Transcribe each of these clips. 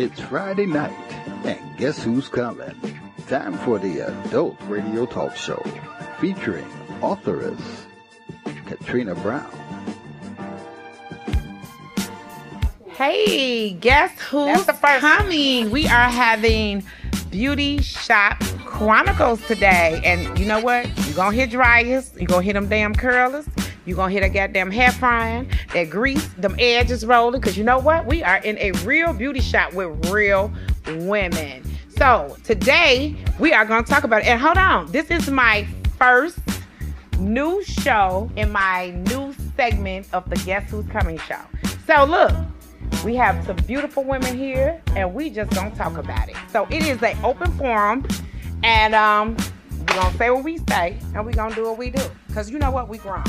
It's Friday night, and guess who's coming? Time for the Adult Radio Talk Show, featuring authoress Katrina Brown. Hey, guess who's coming? We are having Beauty Shop Chronicles today. And you know what? You're going to hit dryers. You're going to hit them damn curlers. You're going to hit a goddamn hair frying. That grease, them edges rolling. Because you know what? We are in a real beauty shop with real women. So today, we are going to talk about it. And hold on. This is my first new show in my new segment of the Guess Who's Coming show. So look, we have some beautiful women here, and we just gonna talk about it. So it is an open forum, and um, we're gonna say what we say, and we're gonna do what we do. Cause you know what, we grown.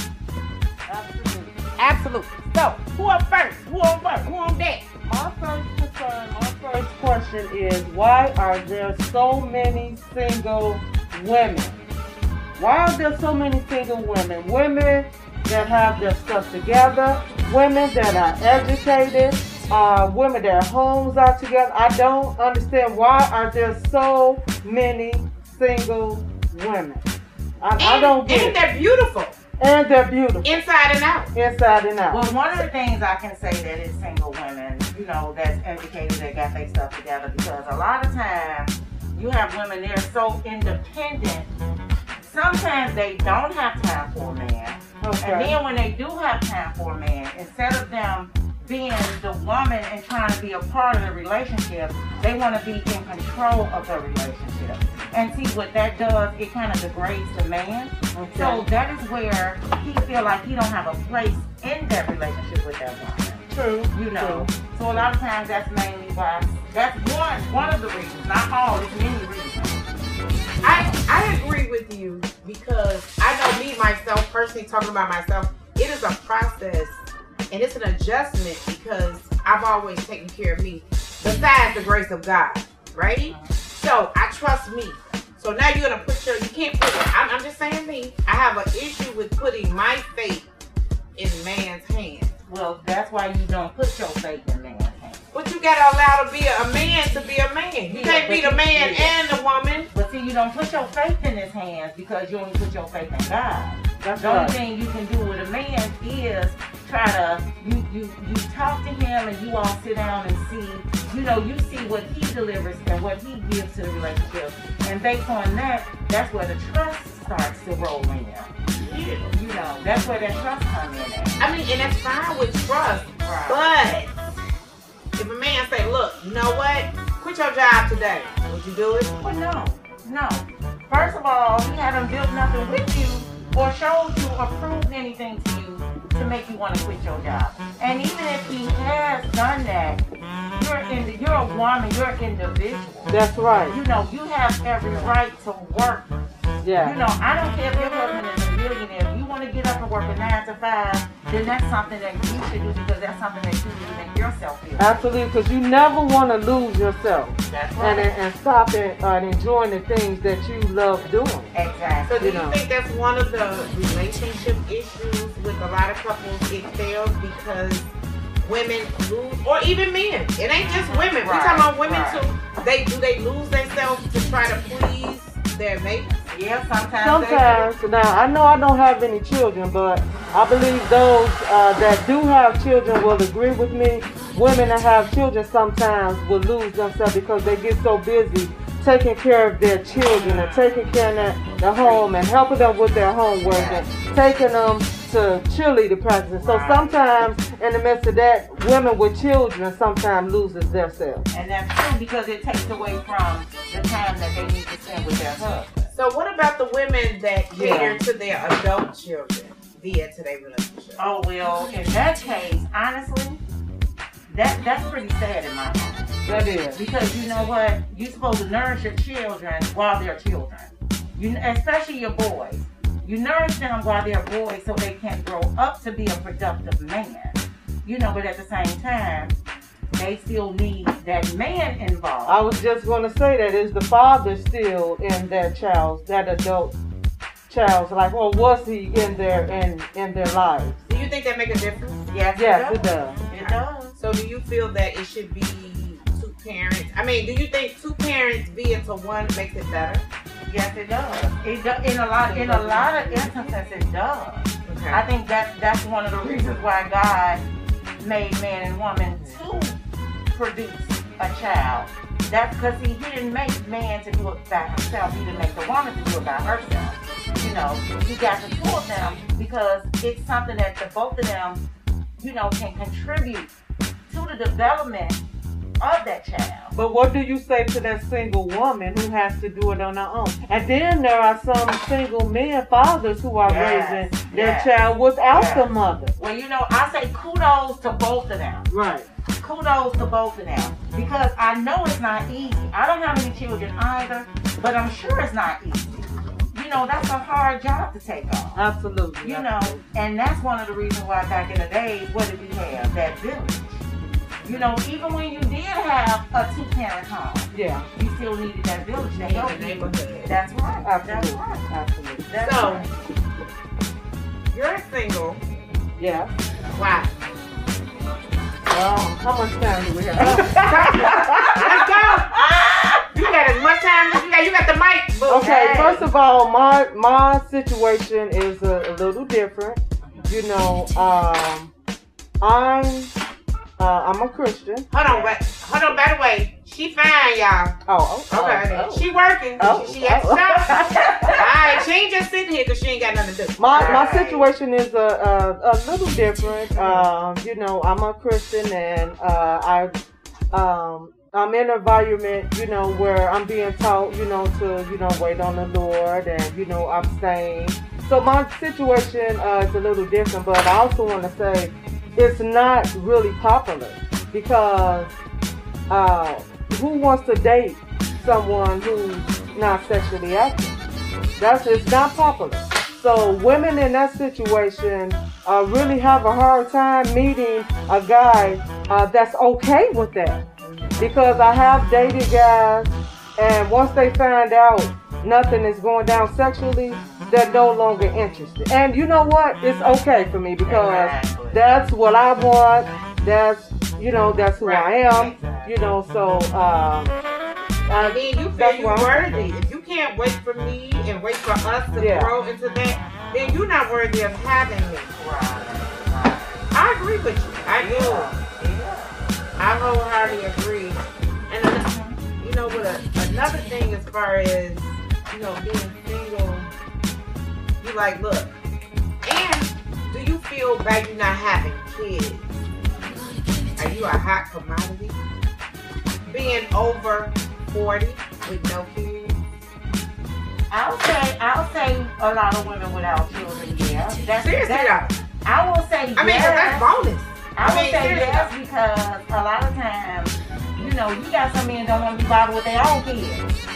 Absolutely. So who up first? Who on first? Who on deck? My first concern, my first question is why are there so many single women? Why are there so many single women? Women that have their stuff together, women that are educated, uh, women their homes are together. I don't understand why are there so many single women. I, And, I don't get and it. they're beautiful, And they're beautiful inside and out. inside and out. Well, one of the things I can say that is single women, you know, that's educated, that got their stuff together, because a lot of times you have women, they're so independent. Sometimes they don't have time for a man. And then when they do have time for a man, instead of them being the woman and trying to be a part of the relationship, they want to be in control of the relationship. And see what that does, it kind of degrades the man. Okay. So that is where he feel like he don't have a place in that relationship with that woman. True. You know. So a lot of times that's mainly why that's one one of the reasons. Not all, it's many reasons. I I agree with you because I know me myself personally talking about myself. It is a process and it's an adjustment because I've always taken care of me. Besides the grace of God, right? So I trust me. So now you're gonna put your you can't put it. I'm, I'm just saying me. I have an issue with putting my faith in man's hands. Well, that's why you don't put your faith in man's hands. But you gotta allow to be a, a man to be a man. You Yeah, can't be the man yeah. and the woman. But see, you don't put your faith in his hands because you only put your faith in God. That's The only right. thing you can do with a man is try to you you you talk to him and you all sit down and see you know you see what he delivers and what he gives to the relationship and based on that that's where the trust starts to roll in. You know that's where that trust comes in. At. I mean, and that's fine with trust. Right. But if a man say, "Look, you know what? Quit your job today," would you do it? Well, no, no. First of all, he haven't built nothing with you or showed you or proved anything to you to make you want to quit your job. And even if he has done that, you're in, the, you're a woman, you're an individual. That's right. You know, you have every right to work. Yeah. You know, I don't care if your husband is a millionaire. If you want to get up and work a nine to five, then that's something that you should do because that's something that you need to make yourself feel. Absolutely, because you never want to lose yourself That's and, right. and stop and, uh, enjoying the things that you love doing. Exactly. So do You you know. think that's one of the relationship issues with a lot of couples? It fails because women lose, or even men. It ain't just women. we Right, talking about women right. too. They do they lose themselves to try to please Yeah, sometimes. Sometimes, now I know I don't have any children, but I believe those uh, that do have children will agree with me. Women that have children sometimes will lose themselves because they get so busy taking care of their children and taking care of their home and helping them with their homework and taking them to cheerleader practice. So sometimes in the midst of that, women with children sometimes loses themselves. And that's true because it takes away from the time that they need to spend with their husband. So what about the women that cater Yeah. to their adult children via to their relationship? Oh well, in that case, honestly, that that's pretty sad in my mind. That is. Because you know what? You're supposed to nourish your children while they're children. You especially your boys. You nourish them while they're boys so they can grow up to be a productive man. You know, but at the same time, they still need that man involved. I was just going to say that is the father still in that child's, that adult child's life, or was he in their in in their lives? Do you think that make a difference? yes, Yes, it it does. does. It does. So do you feel that it should be two parents? I mean, do you think two parents being to one makes it better? Yes, it does. It do, in a lot in a lot of instances it does. Okay. I think that that's one of the reasons why God made man and woman to produce a child. That's because he, he didn't make man to do it by himself. He didn't make the woman to do it by herself. You know, he got the two of them because it's something that the both of them, you know, can contribute to the development of that child. But what do you say to that single woman who has to do it on her own? And then there are some single men, fathers, who are Yes, raising their yes, child without yes. the mother. Well, you know, I say kudos to both of them. Right. kudos to both of them because I know it's not easy. I don't have any children either, but I'm sure it's not easy. You know, that's a hard job to take on. Absolutely. You know, and that's one of the reasons why back in the day, what did we have? That village. You know, even when you did have a two-parent home, Yeah. you still needed that village to help the you. neighborhood. That's right. That's right. Absolutely. That's So- right. You're single. Yeah. Why? Well, how much time do we have? Let's go. You got as much time as you got. You got the mic. boo. Okay, Hey. first of all, my my situation is a, a little different. You know, um, I'm uh, I'm a Christian. Hold on, wait. Hold on. By the way, she fine, y'all. Oh, oh, Okay. oh, oh. She working. Oh, she, she oh. All right. She ain't just sitting here because she ain't got nothing to do. My my Right. situation is a, a, a little different. Um, you know, I'm a Christian and uh, I um, I'm in an environment, you know, where I'm being taught, you know, to you know wait on the Lord and you know abstain. So my situation uh, is a little different, but I also want to say it's not really popular because uh, who wants to date someone who's not sexually active? That's it's not popular. So women in that situation uh, really have a hard time meeting a guy uh, that's okay with that. Because I have dated guys, and once they find out nothing is going down sexually, they're no longer interested. And you know what? It's okay for me because Exactly. that's what I want. That's you know that's who I am. You know, so um, I mean, you feel you worthy. If you can't wait for me and wait for us to Yeah. grow into that, then you're not worthy of having me. Right. I agree with you. I do. Yeah. I wholeheartedly agree. And uh, you know what? Another thing, as far as you know, being single, you like look. And do you feel bad you not having kids? Are you a hot commodity? Being over forty with no kids? I'll say, I'll say a lot of women without children, yeah. That's, Seriously that, though. I will say I mean, yes. that's bonus. I I would mean, say seriously. yes because a lot of times, you know, you got some men don't want to be bothered with their own kids.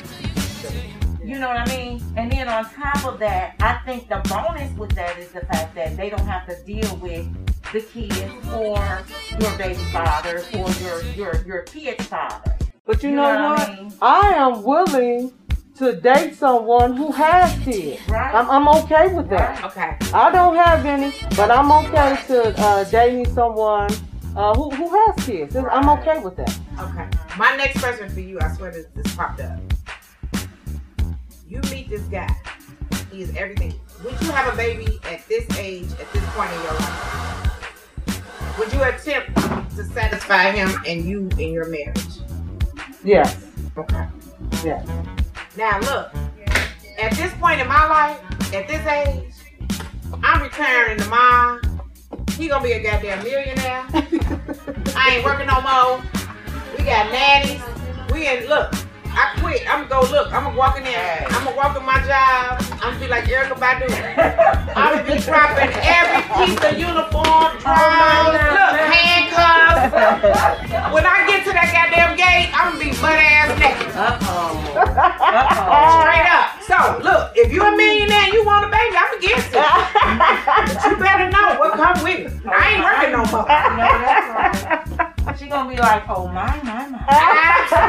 You know what I mean? And then on top of that, I think the bonus with that is the fact that they don't have to deal with the kids or your baby father or your your your kid's father. but you, You know, know what what? I mean? I am willing to date someone who has kids. Right. I'm, I'm okay with that. Okay. I don't have any, but I'm okay to uh, dating someone uh, who, who has kids. I'm okay with that. Okay. My next question for you, I swear this, this popped up. You meet this guy. He is everything. Would you have a baby at this age, at this point in your life? Would you attempt to satisfy him and you in your marriage? Yes. Okay. Yes. Now look, at this point in my life, at this age, I'm retiring tomorrow. He gonna be a goddamn millionaire. I ain't working no more. We got nannies. We ain't look. I quit. I'm gonna go look. I'm gonna walk in there. I'm gonna walk in my job. I'm gonna be like Erykah Badu. I'm gonna be dropping every piece of uniform, drawers, look, handcuffs. When I get to that goddamn gate, I'm gonna be butt ass naked. Uh oh. Oh. Straight up. So look, if you're a millionaire and you want a baby, I'm against it. But you better know what come with it. I ain't working no more. Know that's right. She gonna be like, oh my my my.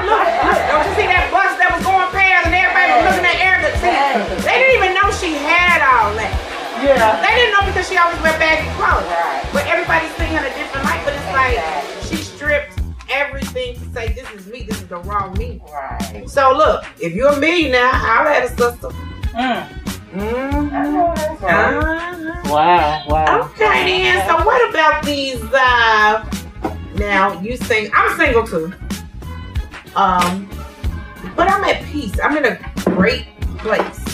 Look, don't you see that bus that was going past and everybody was looking at Erykah? See, they didn't even know she had all that. Yeah. They didn't know because she always wear baggy clothes. Right. But everybody's seeing her in a different light. But it's like she stripped everything to say this is me, this is the wrong me. Right. So look, if you're a millionaire, I'll at a sister. Mm. Mm-hmm. I know that's right. Uh-huh. Wow, wow. Okay then. So what about these uh now you sing I'm single too. Um but I'm at peace. I'm in a great place.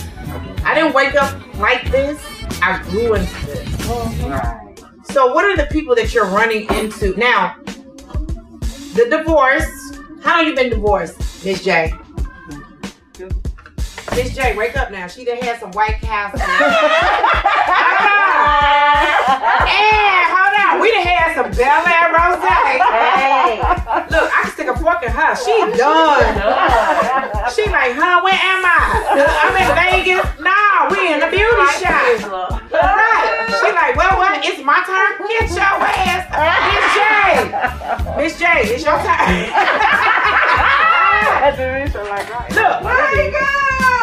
I didn't wake up like this. I grew into this. Right. So what are the people that you're running into now? The divorce. How long you been divorced, Miss J? Miss J, wake up now. She done had some White Castle. Yeah, hold. We done had some Belaire Rosé. Hey. Look, I can stick a fork in her. She done. She like, huh, where am I? I'm in Vegas. Nah, we in the beauty shop. Right. She like, well, what? It's my turn. Get your ass. Miss J. Miss J, it's your turn. Reason, like, right.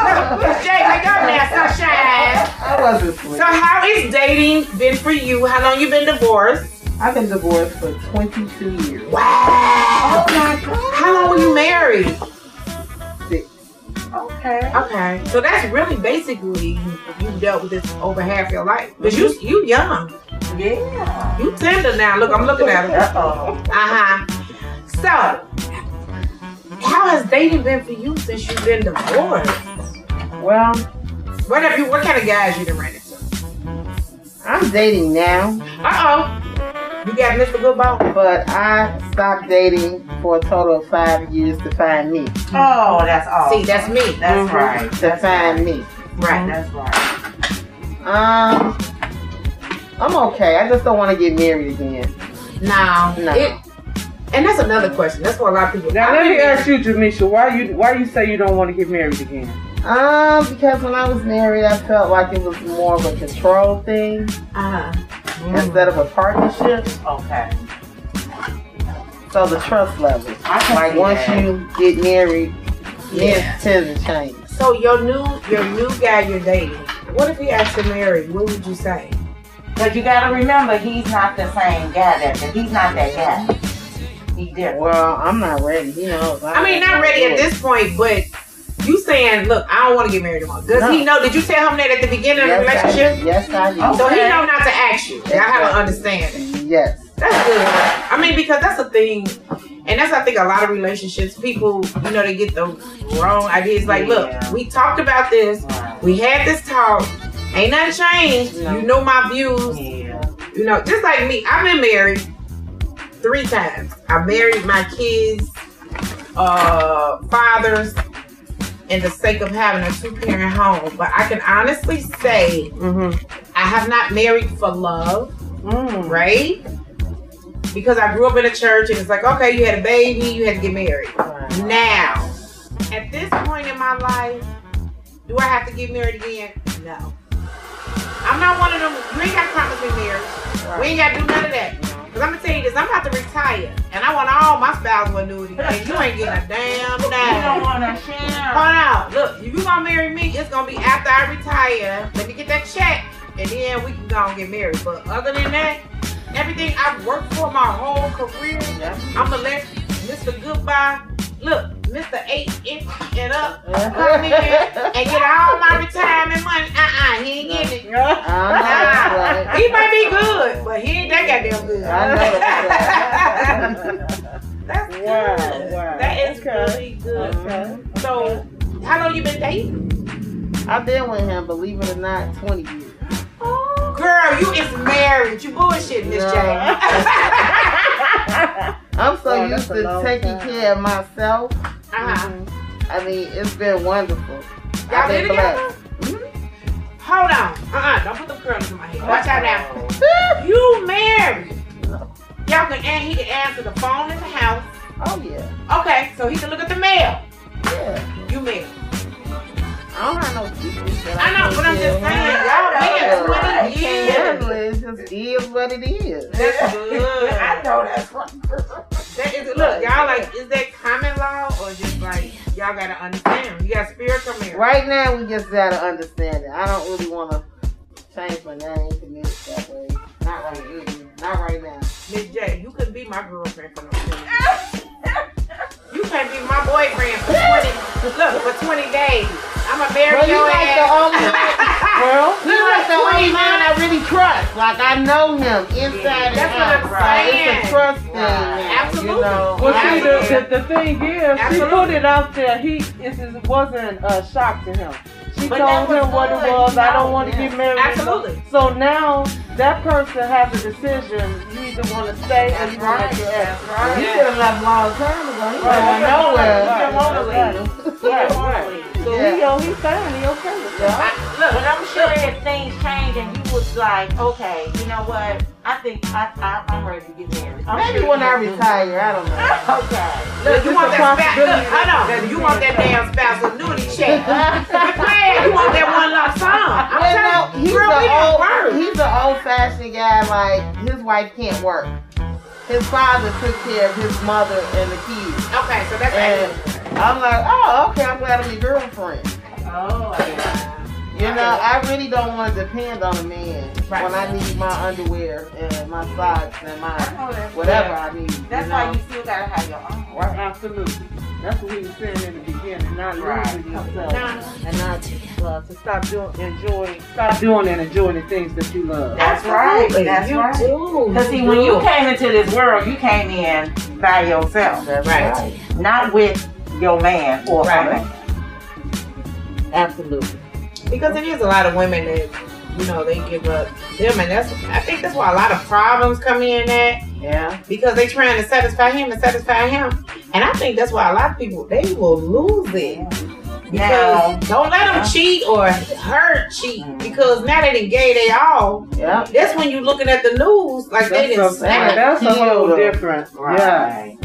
Look. Look, Miss J, wake up now, sunshine. I wasn't. So how is dating been for you? How long you been divorced? I've been divorced for 22 years. Wow. Oh my God. How long were you married? Six. Okay. Okay. So that's really basically you dealt with this over half your life. Because you you young. Yeah. You tender now. Look, I'm looking at her. Uh-oh. Uh-huh. So how has dating been for you since you've been divorced? Well, What have you what kind of guys you done ran into? I'm dating now, Uh-oh. You got Mr. Goodball? but I stopped dating for a total of five years to find me. Oh, that's all. See, that's me. That's Mhm. right. To find me. Right. That's right. Um, I'm okay. I just don't want to get married again. No. No. It, and that's another question. That's what a lot of people Now I've let been me ask you, Jamisha, why you why you say you don't want to get married again? Um, because when I was married, I felt like it was more of a control thing Uh-huh. instead of a partnership. Okay. So the trust level. I can Like see once that. you get married, Yeah. it tends to change. So your new your new guy you're dating, what if he asked to marry? What would you say? But you gotta remember, he's not the same guy. That he's not that guy. He different. Well, I'm not ready. He knows. I mean, not ready at this point, but you saying, look, I don't want to get married anymore. Does he know? Did you tell him that at the beginning of the Yes, I relationship? Yes, I did. Oh. So he know not to ask you. Y'all have an understanding. Yes. That's good. I mean, because that's the thing, and that's I think a lot of relationships, people, you know, they get the wrong ideas. Like, look, Yeah. we talked about this, Right. we had this talk, ain't nothing changed. No. You know my views. Yeah. You know, just like me, I've been married three times. I married my kids, uh, fathers, in the sake of having a two parent home. But I can honestly say Mm-hmm. I have not married for love, Mm. right? Because I grew up in a church and it's like, okay, you had a baby, you had to get married. Right. Now, at this point in my life, do I have to get married again? No. I'm not one of them. You ain't got to promise me marriage. We ain't got to do none of that. Because I'm going to tell you this I'm about to retire. And I want all my spousal annuity. And you ain't getting a damn You don't wanna share. Hold on. Look, if you going to marry me, it's going to be after I retire. Let me get that check. And then we can go and get married. But other than that, everything I've worked for my whole career, I'm going to let Mr. Goodbye. Look, Mr. 8 inch and up come in and get all my retirement money. Uh-uh, he ain't getting it. I know that's Nah, right. he might be good, but he ain't that goddamn good. I know that's right. That's good. Wow, wow. That is Okay. really good. Uh-huh. So, how long you been dating? I've been with him, believe it or not, 20 years. Girl, you is married. You bullshit, Miss No. J. I'm so Oh, used to taking time. care of myself. Uh-huh. I mean, it's been wonderful. Y'all I've been blessed. Hold on. Uh-uh. Don't put the curls in my head. Watch out now. You married. No. Y'all can and he can answer the phone in the house. Oh, yeah. Okay, so he can look at the mail. Yeah. You married. I don't have no secrets. that I know, can't but I'm just saying, y'all Yeah. been 20 years. Yeah, it just is what it is. That's good. I know that's right. That is, look, y'all like, is that common law or just like y'all gotta understand? You got spiritual marriage. Right now, we just gotta understand it. I don't really want to change my name to me that way. Not right now. Not right now. Miss J, you could be my girlfriend for no reason. You can't be my boyfriend for 20, look, for 20 days. I'ma marry But you your like the ass. only Well, you like the only man I really trust. Like I know him inside That's and what out. I'm It's saying. a trust thing. now, Absolutely. You know? Well, see, the, Absolutely. the, the thing is, she put it out there. He it, it wasn't a shock to him. She But told him what it was. you I don't know, want to yeah. get married. Absolutely. So now that person has a decision. You either want to stay or you want to Right, get that's out. right. He should have left a long time ago. He Right, went right, nowhere. right, He didn't wanna right, leave. Right, Yeah. right. So Yeah. he, he fine. He okay with that. I, look, but I'm sure if things change and you was like, okay, you know what? I think I, I, I'm ready to get married. I'm Maybe sure when I will do retire, I don't know. that. Okay. Look, you want a that spouse? Look, possibility hold on. that You you want that damn spouse annuity check? Man, you want that one lump sum? I'm Well, no, telling you, he's girl, we old, work. he's an old-fashioned guy. Like his wife can't work. His father took care of his mother and the kids. Okay, so that's And excellent. I'm like, oh, okay. I'm glad I'm your girlfriend. Oh, yeah. You know, I really don't want to depend on a man Right. when I need my underwear and my socks and my I know that's- whatever I need. That's you why you still gotta have your own. Right. Absolutely. That's what he was saying in the beginning. Not Right. losing yourself. Nah. and not uh, to stop doing enjoying stop doing and enjoying the things that you love. That's right. Absolutely. That's you right. do. Because see, when you came into this world, you came in by yourself, That's Right. right. not with your man or Right. man. Absolutely. because it is a lot of women that you know they give up them, and that's I think that's why a lot of problems come in at Yeah. because they trying to satisfy him and satisfy him, and I think that's why a lot of people they will lose it. Because Now- don't let them cheat or her cheat mm-hmm. because now they done gave they all. Yeah. That's when you looking at the news like they That's, didn't a, snap. that's a whole Killed her. different. Yeah. Right.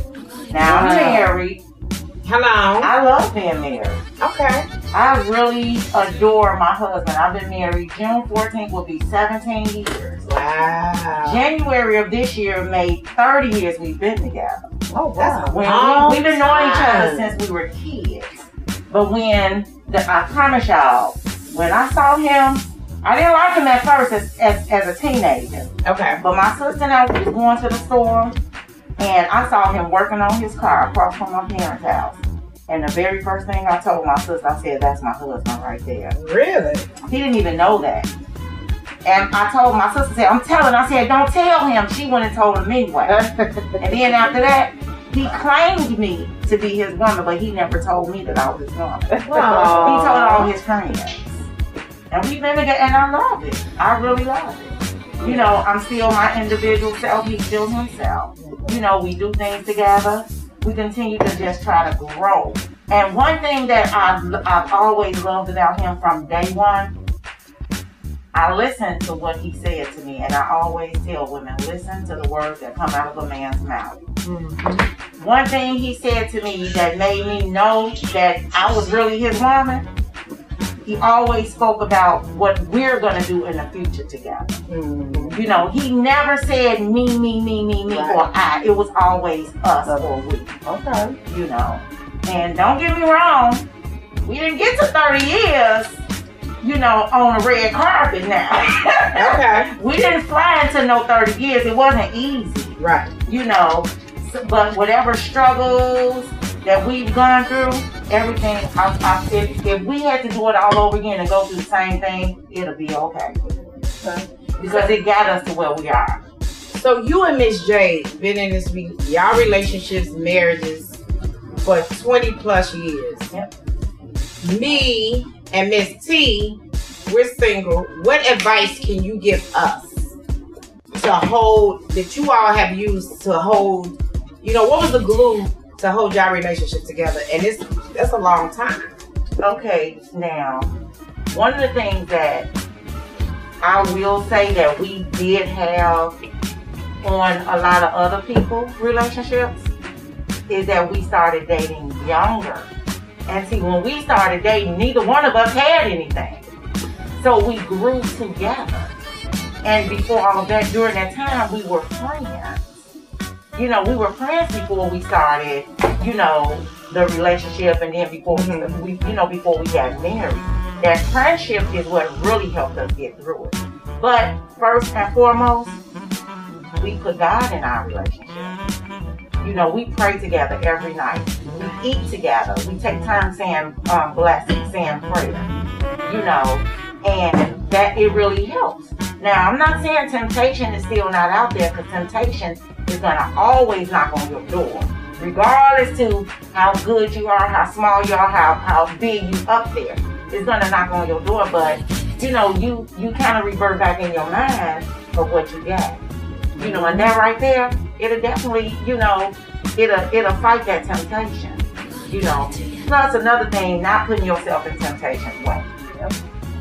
Now I'm married. Long? I love being married. Okay. I really adore my husband. I've been married. June 14th will be 17 years. Wow. January of this year made 30 years we've been together. Oh That's a When long we, we've been knowing each other since we were kids. But when the, I promise y'all, when I saw him, I didn't like him at first as, as, as a teenager. Okay. But my sister and I was going to the store, and I saw him working on his car across from my parents' house. And the very first thing I told my sister, I said, "That's my husband right there." Really? He didn't even know that. And I told my sister, said, "I'm telling." I said, "Don't tell him." She went and told him anyway. And then after that, he claimed me to be his woman, but he never told me that I was his woman. He told all his friends. And we've been together, and I love it. I really love it. You know, I'm still my individual self. He's still himself. You know, we do things together. We continue to just try to grow. And one thing that I've, I've always loved about him from day one, I listened to what he said to me, and I always tell women, listen to the words that come out of a man's mouth. Mm-hmm. One thing he said to me that made me know that I was really his woman, he always spoke about what we're going to do in the future together. Mm-hmm. You know, he never said me, me, me, me, me, or I. It was always us or we, Okay. you know. And don't get me wrong, we didn't get to 30 years, you know, on a red carpet now. Okay. we didn't fly into no 30 years. It wasn't easy Right. you know, but whatever struggles that we've gone through, everything, I, I, if, if we had to do it all over again and go through the same thing, it'll be okay. Because it got us to where we are. So you and Miss J been in this y'all relationships, marriages for 20 plus years. Yep. Me and Miss T, we're single. What advice can you give us to hold that you all have used to hold, you know, what was the glue to hold y'all relationship together? And it's that's a long time. Okay, now, one of the things that I will say that we did have on a lot of other people's relationships is that we started dating younger. And see, when we started dating, neither one of us had anything. So we grew together. And before all of that, during that time, we were friends. You know, we were friends before we started, you know, the relationship and then before we, we, you know, before we got married. That friendship is what really helped us get through it. But first and foremost, we put God in our relationship. You know, we pray together every night. We eat together. We take time saying um, blessings, saying prayer. You know, and that it really helps. Now, I'm not saying temptation is still not out there because temptation is gonna always knock on your door, regardless to how good you are, how small you are, how how big you up there. It's gonna knock on your door, but you know, you you kind of revert back in your mind of what you got. You know, and that right there, it'll definitely, you know, it'll it'll fight that temptation. You know. Plus another thing, not putting yourself in temptation's way.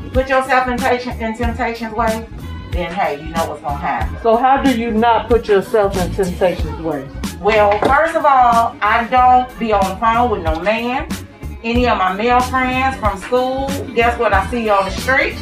You put yourself in, in temptation's way, then hey, you know what's gonna happen. So how do you not put yourself in temptation's way? Well, first of all, I don't be on the phone with no man. Any of my male friends from school, guess what I see on the street?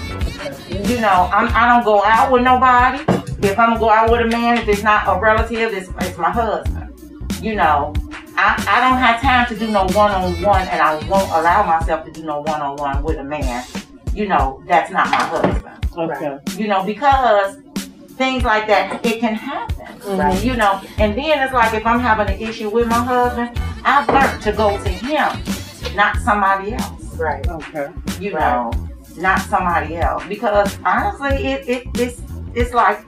You know, I'm, I don't go out with nobody. If I'm gonna go out with a man, if it's not a relative, it's, it's my husband. You know, I, I don't have time to do no one-on-one, and I won't allow myself to do no one-on-one with a man. You know, that's not my husband Okay. you know, because things like that, it can happen, right? You know, and then it's like if I'm having an issue with my husband, I've learned to go to him, not somebody else, Right. Okay. you know, not somebody else, because honestly, it, it it's it's like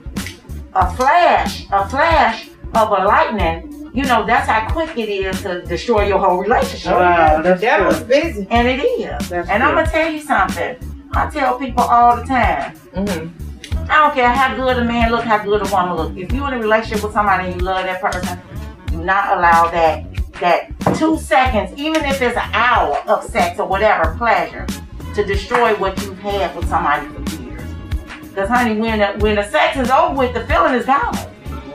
a flash, a flash of a lightning. You know, that's how quick it is to destroy your whole relationship. Wow, that's that was busy. And it is. That's and I'm gonna tell you something. I tell people all the time. Mm-hmm. I don't care how good a man look, how good a woman look. If you're in a relationship with somebody and you love that person, do not allow that that two seconds, even if it's an hour of sex or whatever pleasure, to destroy what you've had with somebody for years. Because honey, when the, when the sex is over with, the feeling is gone.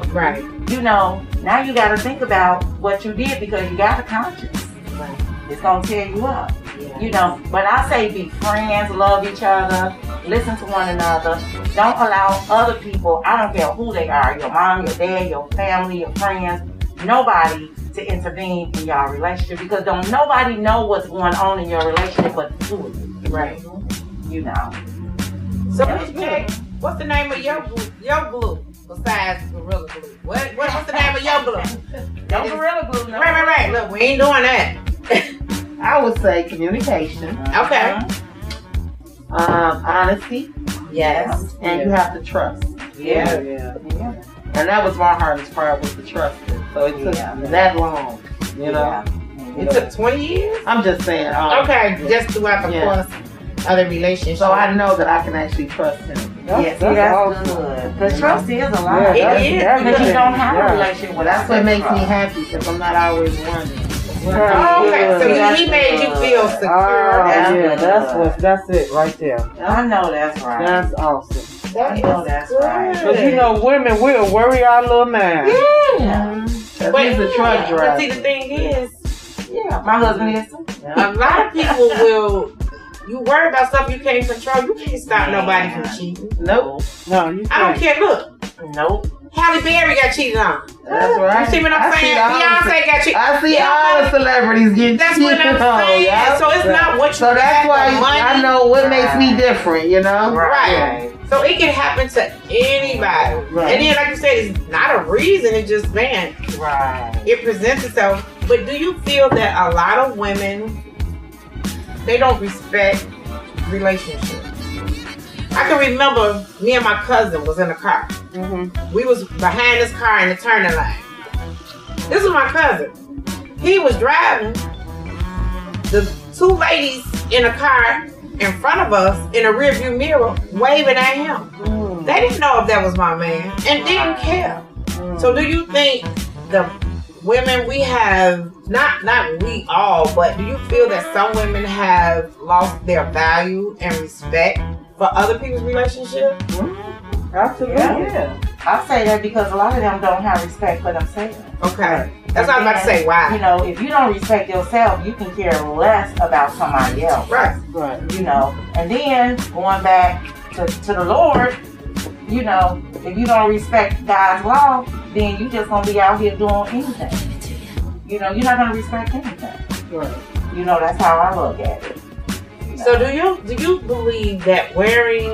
Right. You know, now you got to think about what you did because you got a conscience. Right. It's gonna tear you up. You know. But I say be friends, love each other, listen to one another. Don't allow other people, I don't care who they are, your mom, your dad, your family, your friends, nobody to intervene in your relationship because don't nobody know what's going on in your relationship but the two of you. Right. You know. So, Miss what's the name of your? Your glue besides Gorilla Glue? What, what what's the name of your glue? Don't gorilla glue no. Right, right, right. Look, we ain't doing that. I would say communication, Okay. um, honesty, Yes. and you have to trust. Yeah. Yeah. Yeah. And that was my hardest part was the trusting. So it took Yeah. that long, you know. It took 20 years? I'm just saying. Um, Okay, just throughout the Yeah. course of the relationship. So I know that I can actually trust him. That's, Yes, that's that's awesome. good. Because trust is a Yeah, lot. that's- is, that's Because you don't have Yeah. a relationship Well, that's what makes me happy because I'm not always running. Oh, okay, so Yeah. he made you feel ah, secure. Oh, That's yeah, that's what. That's it right there. I know that's right. That's awesome. That I know is that's good. right. Cause you know, women will worry our little man. Yeah. Because But, he's a truck but driver. see, the thing is, Yeah, my husband is too. a lot of people will. You worry about stuff you can't control. You can't stop nobody from cheating. Nope. No, you I don't can't. care. Look, Nope. Halle Berry got cheated on. That's right. You see what I'm I saying? Beyonce got cheated. I see all the celebrities getting That's what cheated I'm on, saying. yeah. So it's not what you So that's why. I know what makes me different, you know? Right. So it can happen to anybody. Right. And then, like you said, it's not a reason. It's just, man, Right. it presents itself. But do you feel that a lot of women, they don't respect relationships? I can remember me and my cousin was in a car. Mm-hmm. We was behind this car in the turning lane. This is my cousin. He was driving. The two ladies in a car in front of us in a rearview mirror waving at him. They didn't know if that was my man and didn't care. So do you think the women we have not not we all, but do you feel that some women have lost their value and respect for other people's relationship? Mm-hmm. Absolutely. Yeah. I say that because a lot of them don't have respect for themselves. Okay. That's what I was about to say. Why? You know, if you don't respect yourself, you can care less about somebody else. Right. Right. You know, and then going back to, to the Lord, you know, if you don't respect God's law, then you just gonna be out here doing anything. You know, you're not gonna respect anything. Right. You know, that's how I look at it. So do you do you believe that wearing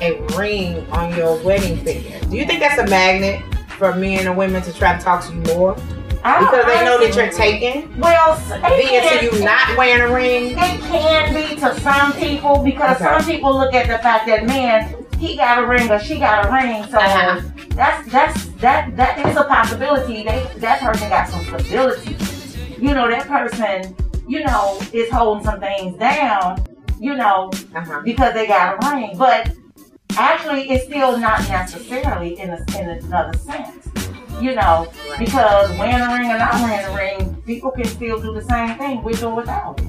a ring on your wedding finger, do you think that's a magnet for men and women to try to talk to you more? Because they know that you're taken. Well, Being to you not wearing a ring. It can be to some people because Okay. some people look at the fact that man, he got a ring or she got a ring, so Uh-huh. that's that's that that is a possibility. They that person got some stability. You know, that person, you know, is holding some things down. You know, Uh-huh. because they got a ring, but actually, it's still not necessarily in a, in another sense. You know, Right. because wearing a ring or not wearing a ring, people can still do the same thing with or without it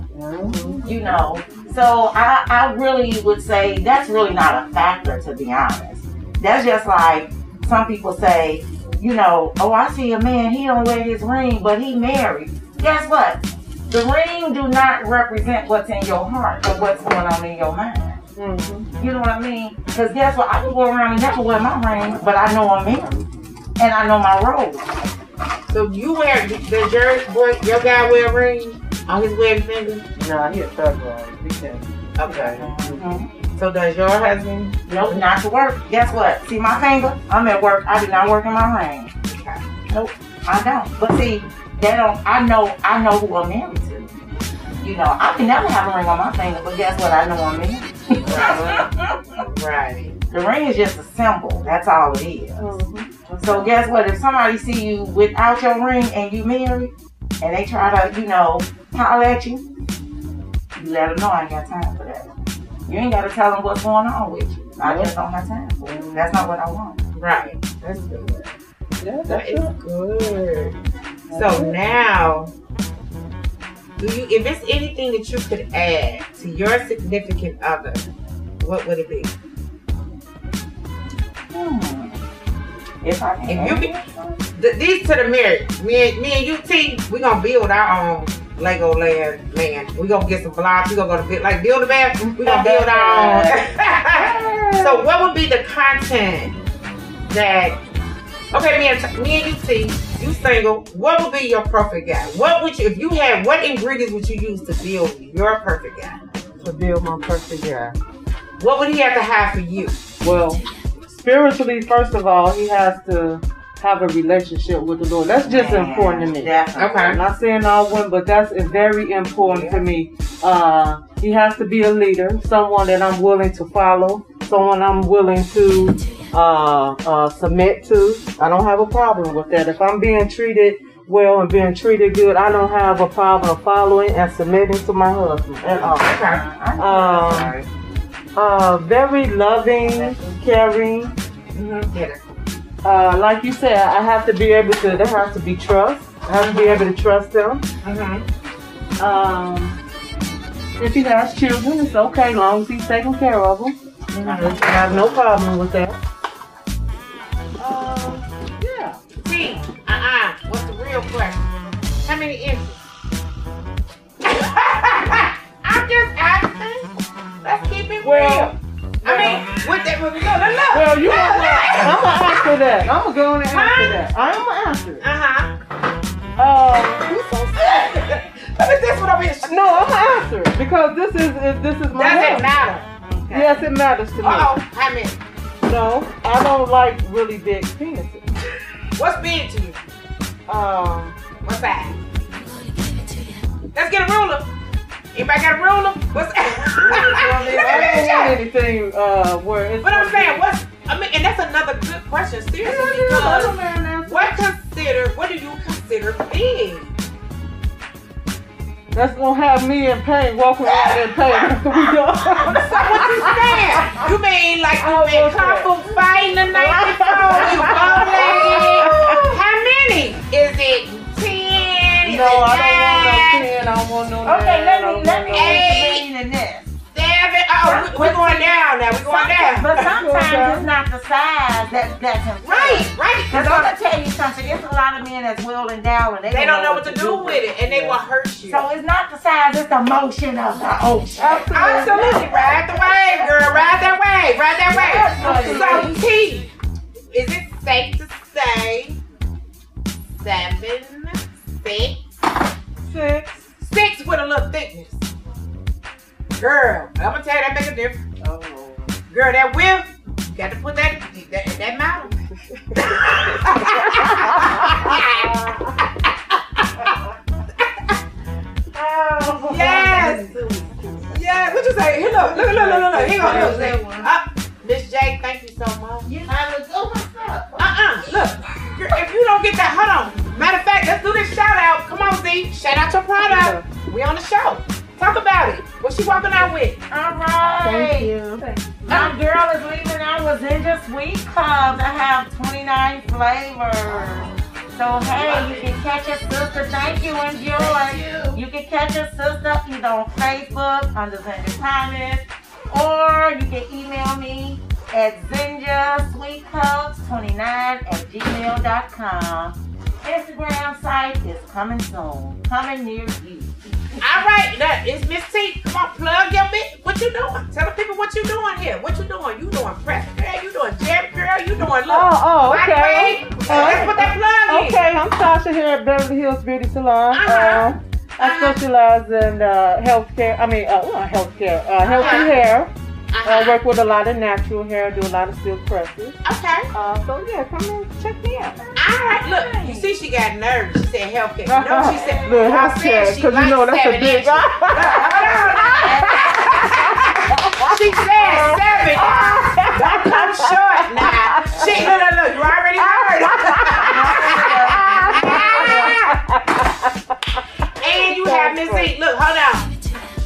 you know. So I, I really would say that's really not a factor to be honest. That's just like some people say, you know, oh I see a man, he don't wear his ring, but he married. Guess what? The ring do not represent what's in your heart or what's going on in your mind. Mhm. You know what I mean? Because guess what? I can go around and never wear my ring, but I know I'm married. And I know my role. So you wear does your boy your guy wear a ring on his wedding finger? Nah, he a thug ride. He can. Okay. Mhm. So does your husband? Nope, not to work. Guess what? See my finger? I'm at work. I do not work in my ring. Okay. Nope, I don't. But see, they don't. I know. I know who I'm married to. You know, I can never have a ring on my finger, but guess what? I know I'm married. Right. the ring is just a symbol. That's all it is. Mhm. So guess what? If somebody see you without your ring and you married, and they try to, you know, holler at you, you let them know I ain't got time for that. You ain't got to tell them what's going on with you. I just don't have time for it. That's not what I want. Right. That's good. Yeah, That that's is good. So now, do you? If it's anything that you could add to your significant other, what would it be? Hmm. If I can. If you be, th- these to the married, me and me and you, T, we gonna build our own Lego land, man. We gonna get some blocks. We gonna go to bit like build a bear. We gonna build our own. so what would be the content that? Okay, me and me and you, T, you single. What would be your perfect guy? What would you, if you had, what ingredients would you use to build your perfect guy? To build my perfect guy. What would he have to have for you? Well, spiritually, first of all, he has to have a relationship with the Lord. That's just important to me. Definitely. I'm not saying all women, but that's very important to me. Uh, he has to be a leader, someone that I'm willing to follow, someone I'm willing to uh, uh, submit to. I don't have a problem with that. If I'm being treated well and being treated good, I don't have a problem following and submitting to my husband at all. Okay. Um, uh, very loving, caring. Uh, like you said, I have to be able to. There has to be trust. I have to be able to trust them. Um, if he has children, it's okay, long as he's taking care of them. I have no problem with that. Uh-uh. What's the real question? How many inches? I'm just asking. Let's keep it Well, real. I mean, with that, well, you know look. I'm gonna answer that. I'm gonna go on and answer Huh? that. I'm gonna answer it. Uh-huh. Uh, you so Look at this one over here. no, I'm gonna answer it because this is this is my. That Does it matter? Yes, it matters to me. Uh-oh. How many? No, I don't like really big penises. What's big to you? Um, What's that? Let's get a ruler. Anybody got a ruler? What's I don't want anything uh, where. But I'm saying, what's, I mean, and that's another good question, seriously, because what consider, what do you consider big? That's gonna have me in pain, walking around in pain. after we go. So what you saying? You mean like you I been kung fu fighting the night before? You bow-legged? How many? Is it ten? Is No, it I don't want no ten. I don't want no Okay, nine, let me let me no- intervene in this. Seven? Oh, we, we're going down now. We're going down. But sometimes it's not the size that that's important. Right, right. Because I'm gonna tell you something. There's a lot of men that's well endowed and they, They don't know what to do with it, and they will hurt you. So it's not the size, it's the motion of the ocean. Absolutely. Ride the wave, girl. Ride that wave. Ride that wave. Yes, So, T, is it safe to say seven, six, Six. six with a little thickness? Girl, I'm gonna tell you that make a difference. Oh. Girl, that whiff, you got to put that that, that model. oh, yes. Yeah, what you say? Here, look, look, look, look, look, look. Here go, look. Uh, Miss J, thank you so much. Yeah. Oh, what's up? Uh-uh. Look, if you don't get that, hold on. Matter of fact, let's do this shout out. Come on, Z. Shout out your product. We on the show. Talk about it. What she walking out with? All right. Thank you. My girl is leaving out in Ginger Sweet Club. I have 29 flavors. So hey, you can catch your sister. Thank you, enjoy. Thank you. you can catch your sister either on Facebook under Ginger Thomas, or you can email me at zinjasweetcoats29 at gmail.com. Instagram site is coming soon, coming near you. All right, that is Miss T. Come on, plug your bit. What you doing? Tell the people what you doing here. What you doing? You doing press girl? You doing jam girl? You doing look? Oh, oh, okay. way, Let's put that plug in. Okay, I'm Tasha here at Beverly Hills Beauty Salon. Uh-huh. Uh, I Uh-huh. specialize in uh, healthcare. I mean, uh, not healthcare, uh, healthy Uh-huh. hair. I Uh-huh. work with a lot of natural hair. Do a lot of silk presses. Okay. Uh, so yeah, come and check me out. All right, look, you see she got nerves. She said healthcare. You know what she said? Look, healthcare, said she 'cause you know that's a big- inches. Look, hold she said seven. Don't come short now. She, look, look, look, you already heard. and you have Miss E. Look, hold on.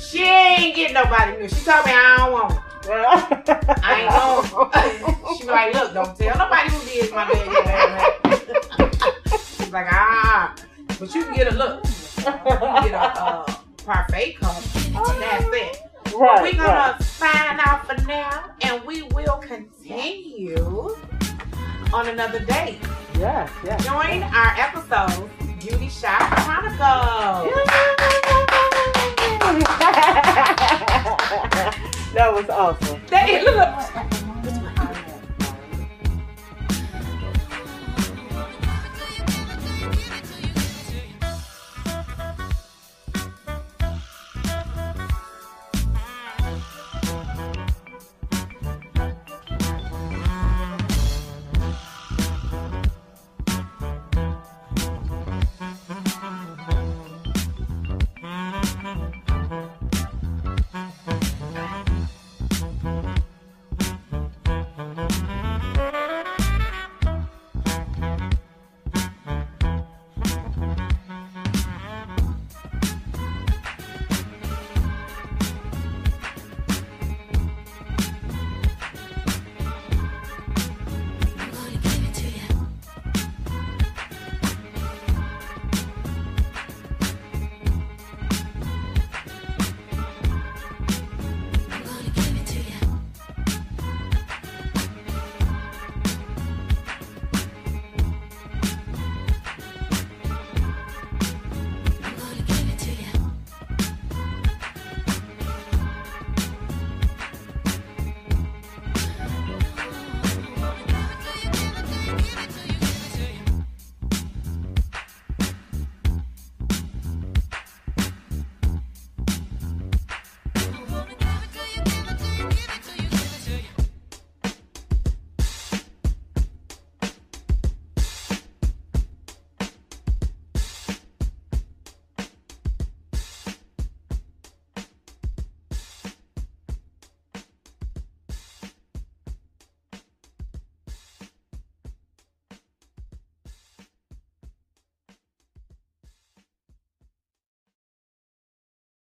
She ain't getting nobody new. She told me I don't want. it. I ain't going. she be like, look, don't tell nobody who did my baby. She's like, ah. But you can get a look. You can get a uh, parfait cup. That's it. right, We're gonna right. sign off for now, and we will continue on another day. Yes, yes. Join our episode, Beauty Shop Chronicles. that was awesome. Look.